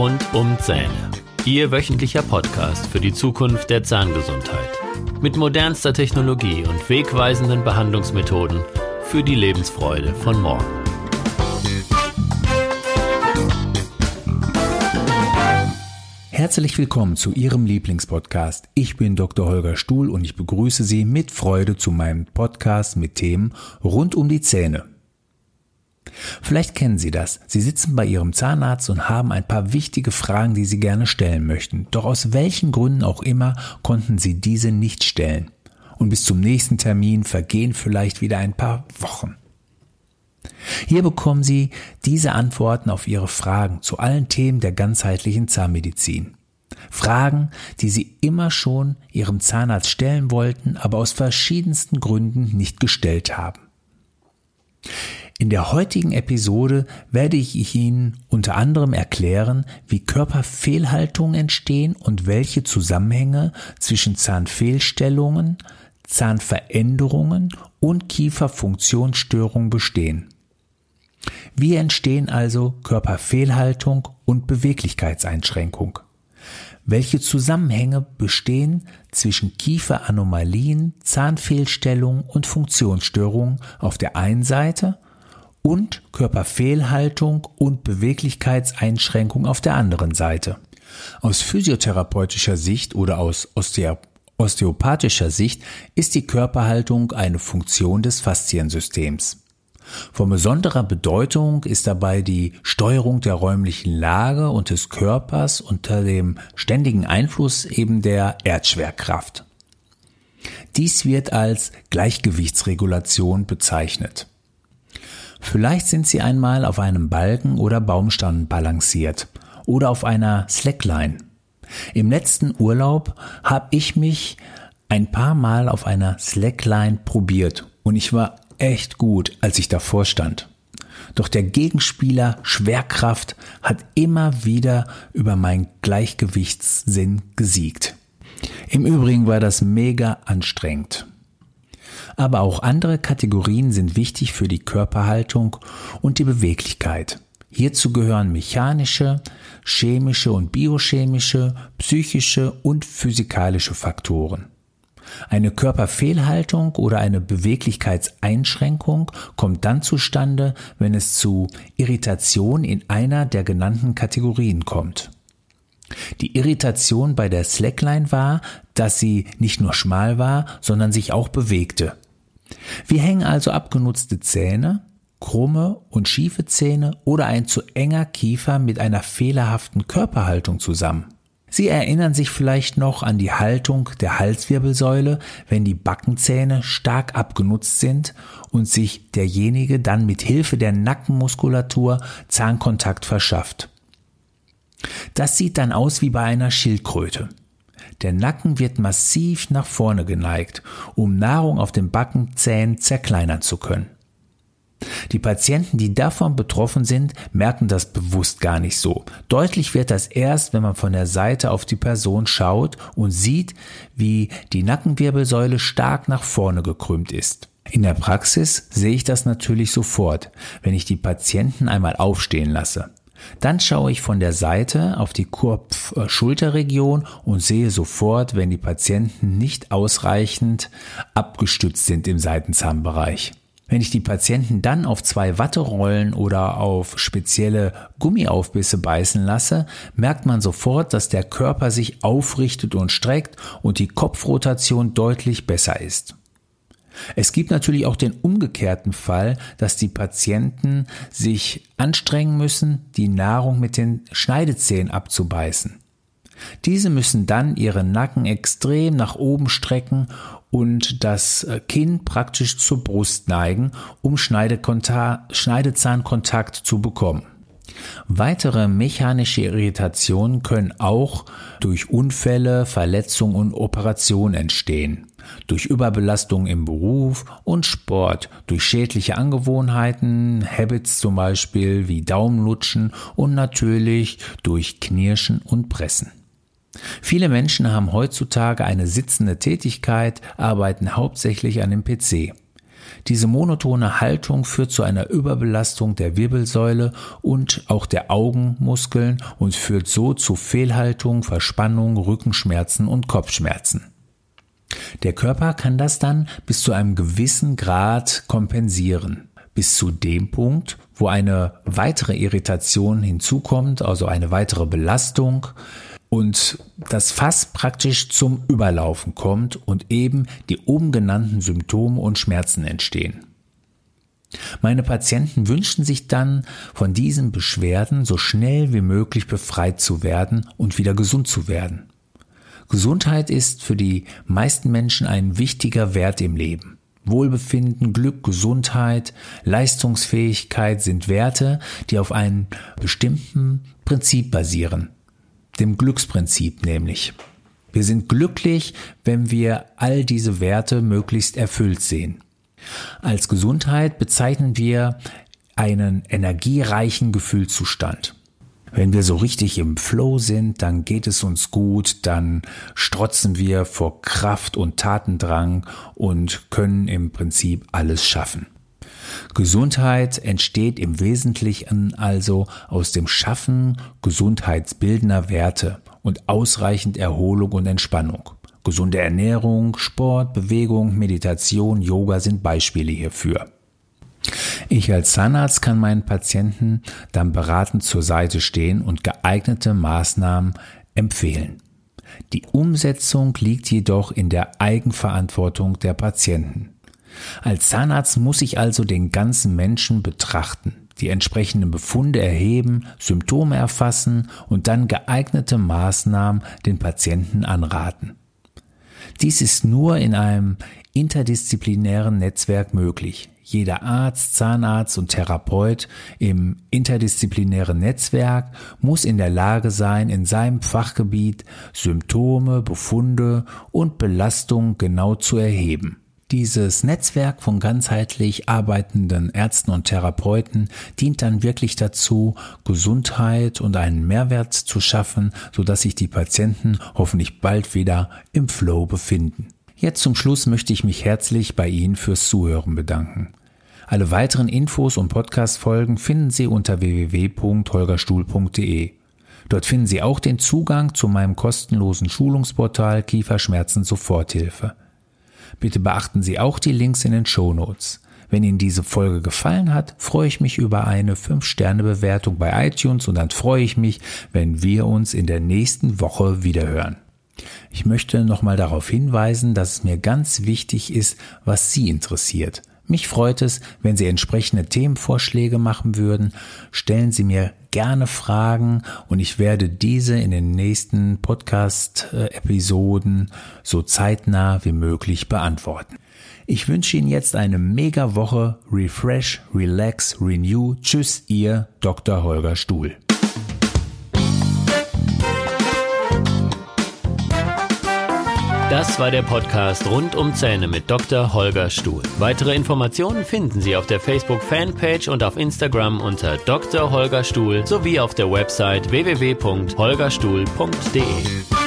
Rund um Zähne. Ihr wöchentlicher Podcast für die Zukunft der Zahngesundheit. Mit modernster Technologie und wegweisenden Behandlungsmethoden für die Lebensfreude von morgen. Herzlich willkommen zu Ihrem Lieblingspodcast. Ich bin Dr. Holger Stuhl und ich begrüße Sie mit Freude zu meinem Podcast mit Themen rund um die Zähne. Vielleicht kennen Sie das. Sie sitzen bei Ihrem Zahnarzt und haben ein paar wichtige Fragen, die Sie gerne stellen möchten. Doch aus welchen Gründen auch immer konnten Sie diese nicht stellen. Und bis zum nächsten Termin vergehen vielleicht wieder ein paar Wochen. Hier bekommen Sie diese Antworten auf Ihre Fragen zu allen Themen der ganzheitlichen Zahnmedizin. Fragen, die Sie immer schon Ihrem Zahnarzt stellen wollten, aber aus verschiedensten Gründen nicht gestellt haben. In der heutigen Episode werde ich Ihnen unter anderem erklären, wie Körperfehlhaltungen entstehen und welche Zusammenhänge zwischen Zahnfehlstellungen, Zahnveränderungen und Kieferfunktionsstörungen bestehen. Wie entstehen also Körperfehlhaltung und Beweglichkeitseinschränkung? Welche Zusammenhänge bestehen zwischen Kieferanomalien, Zahnfehlstellungen und Funktionsstörungen auf der einen Seite und Körperfehlhaltung und Beweglichkeitseinschränkung auf der anderen Seite. Aus physiotherapeutischer Sicht oder aus osteopathischer Sicht ist die Körperhaltung eine Funktion des Fasziensystems. Von besonderer Bedeutung ist dabei die Steuerung der räumlichen Lage und des Körpers unter dem ständigen Einfluss eben der Erdschwerkraft. Dies wird als Gleichgewichtsregulation bezeichnet. Vielleicht sind Sie einmal auf einem Balken oder Baumstamm balanciert oder auf einer Slackline. Im letzten Urlaub habe ich mich ein paar Mal auf einer Slackline probiert und ich war echt gut, als ich davor stand. Doch der Gegenspieler Schwerkraft hat immer wieder über meinen Gleichgewichtssinn gesiegt. Im Übrigen war das mega anstrengend. Aber auch andere Kategorien sind wichtig für die Körperhaltung und die Beweglichkeit. Hierzu gehören mechanische, chemische und biochemische, psychische und physikalische Faktoren. Eine Körperfehlhaltung oder eine Beweglichkeitseinschränkung kommt dann zustande, wenn es zu Irritation in einer der genannten Kategorien kommt. Die Irritation bei der Slackline war, dass sie nicht nur schmal war, sondern sich auch bewegte. Wir hängen also abgenutzte Zähne, krumme und schiefe Zähne oder ein zu enger Kiefer mit einer fehlerhaften Körperhaltung zusammen. Sie erinnern sich vielleicht noch an die Haltung der Halswirbelsäule, wenn die Backenzähne stark abgenutzt sind und sich derjenige dann mit Hilfe der Nackenmuskulatur Zahnkontakt verschafft. Das sieht dann aus wie bei einer Schildkröte. Der Nacken wird massiv nach vorne geneigt, um Nahrung auf den Backenzähnen zerkleinern zu können. Die Patienten, die davon betroffen sind, merken das bewusst gar nicht so. Deutlich wird das erst, wenn man von der Seite auf die Person schaut und sieht, wie die Nackenwirbelsäule stark nach vorne gekrümmt ist. In der Praxis sehe ich das natürlich sofort, wenn ich die Patienten einmal aufstehen lasse. Dann schaue ich von der Seite auf die Kopf-Schulterregion und sehe sofort, wenn die Patienten nicht ausreichend abgestützt sind im Seitenzahnbereich. Wenn ich die Patienten dann auf zwei Watterollen oder auf spezielle Gummiaufbisse beißen lasse, merkt man sofort, dass der Körper sich aufrichtet und streckt und die Kopfrotation deutlich besser ist. Es gibt natürlich auch den umgekehrten Fall, dass die Patienten sich anstrengen müssen, die Nahrung mit den Schneidezähnen abzubeißen. Diese müssen dann ihren Nacken extrem nach oben strecken und das äh, Kinn praktisch zur Brust neigen, um Schneidezahnkontakt zu bekommen. Weitere mechanische Irritationen können auch durch Unfälle, Verletzungen und Operationen entstehen, durch Überbelastung im Beruf und Sport, durch schädliche Angewohnheiten, Habits zum Beispiel wie Daumenlutschen und natürlich durch Knirschen und Pressen. Viele Menschen haben heutzutage eine sitzende Tätigkeit, arbeiten hauptsächlich an dem PC. Diese monotone Haltung führt zu einer Überbelastung der Wirbelsäule und auch der Augenmuskeln und führt so zu Fehlhaltung, Verspannung, Rückenschmerzen und Kopfschmerzen. Der Körper kann das dann bis zu einem gewissen Grad kompensieren. Bis zu dem Punkt, wo eine weitere Irritation hinzukommt, also eine weitere Belastung, und das Fass praktisch zum Überlaufen kommt und eben die oben genannten Symptome und Schmerzen entstehen. Meine Patienten wünschen sich dann, von diesen Beschwerden so schnell wie möglich befreit zu werden und wieder gesund zu werden. Gesundheit ist für die meisten Menschen ein wichtiger Wert im Leben. Wohlbefinden, Glück, Gesundheit, Leistungsfähigkeit sind Werte, die auf einem bestimmten Prinzip basieren dem Glücksprinzip nämlich. Wir sind glücklich, wenn wir all diese Werte möglichst erfüllt sehen. Als Gesundheit bezeichnen wir einen energiereichen Gefühlszustand. Wenn wir so richtig im Flow sind, dann geht es uns gut, dann strotzen wir vor Kraft und Tatendrang und können im Prinzip alles schaffen. Gesundheit entsteht im Wesentlichen also aus dem Schaffen gesundheitsbildender Werte und ausreichend Erholung und Entspannung. Gesunde Ernährung, Sport, Bewegung, Meditation, Yoga sind Beispiele hierfür. Ich als Zahnarzt kann meinen Patienten dann beratend zur Seite stehen und geeignete Maßnahmen empfehlen. Die Umsetzung liegt jedoch in der Eigenverantwortung der Patienten. Als Zahnarzt muss ich also den ganzen Menschen betrachten, die entsprechenden Befunde erheben, Symptome erfassen und dann geeignete Maßnahmen den Patienten anraten. Dies ist nur in einem interdisziplinären Netzwerk möglich. Jeder Arzt, Zahnarzt und Therapeut im interdisziplinären Netzwerk muss in der Lage sein, in seinem Fachgebiet Symptome, Befunde und Belastungen genau zu erheben. Dieses Netzwerk von ganzheitlich arbeitenden Ärzten und Therapeuten dient dann wirklich dazu, Gesundheit und einen Mehrwert zu schaffen, sodass sich die Patienten hoffentlich bald wieder im Flow befinden. Jetzt zum Schluss möchte ich mich herzlich bei Ihnen fürs Zuhören bedanken. Alle weiteren Infos und Podcast-Folgen finden Sie unter www.holgerstuhl.de. Dort finden Sie auch den Zugang zu meinem kostenlosen Schulungsportal Kieferschmerzen Soforthilfe. Bitte beachten Sie auch die Links in den Show Notes. Wenn Ihnen diese Folge gefallen hat, freue ich mich über eine 5-Sterne-Bewertung bei iTunes und dann freue ich mich, wenn wir uns in der nächsten Woche wiederhören. Ich möchte nochmal darauf hinweisen, dass es mir ganz wichtig ist, was Sie interessiert. Mich freut es, wenn Sie entsprechende Themenvorschläge machen würden. Stellen Sie mir gerne Fragen und ich werde diese in den nächsten Podcast-Episoden so zeitnah wie möglich beantworten. Ich wünsche Ihnen jetzt eine mega Woche. Refresh, relax, renew. Tschüss, Ihr Dr. Holger Stuhl. Das war der Podcast rund um Zähne mit Dr. Holger Stuhl. Weitere Informationen finden Sie auf der Facebook Fanpage und auf Instagram unter Dr. Holger Stuhl sowie auf der Website www.holgerstuhl.de.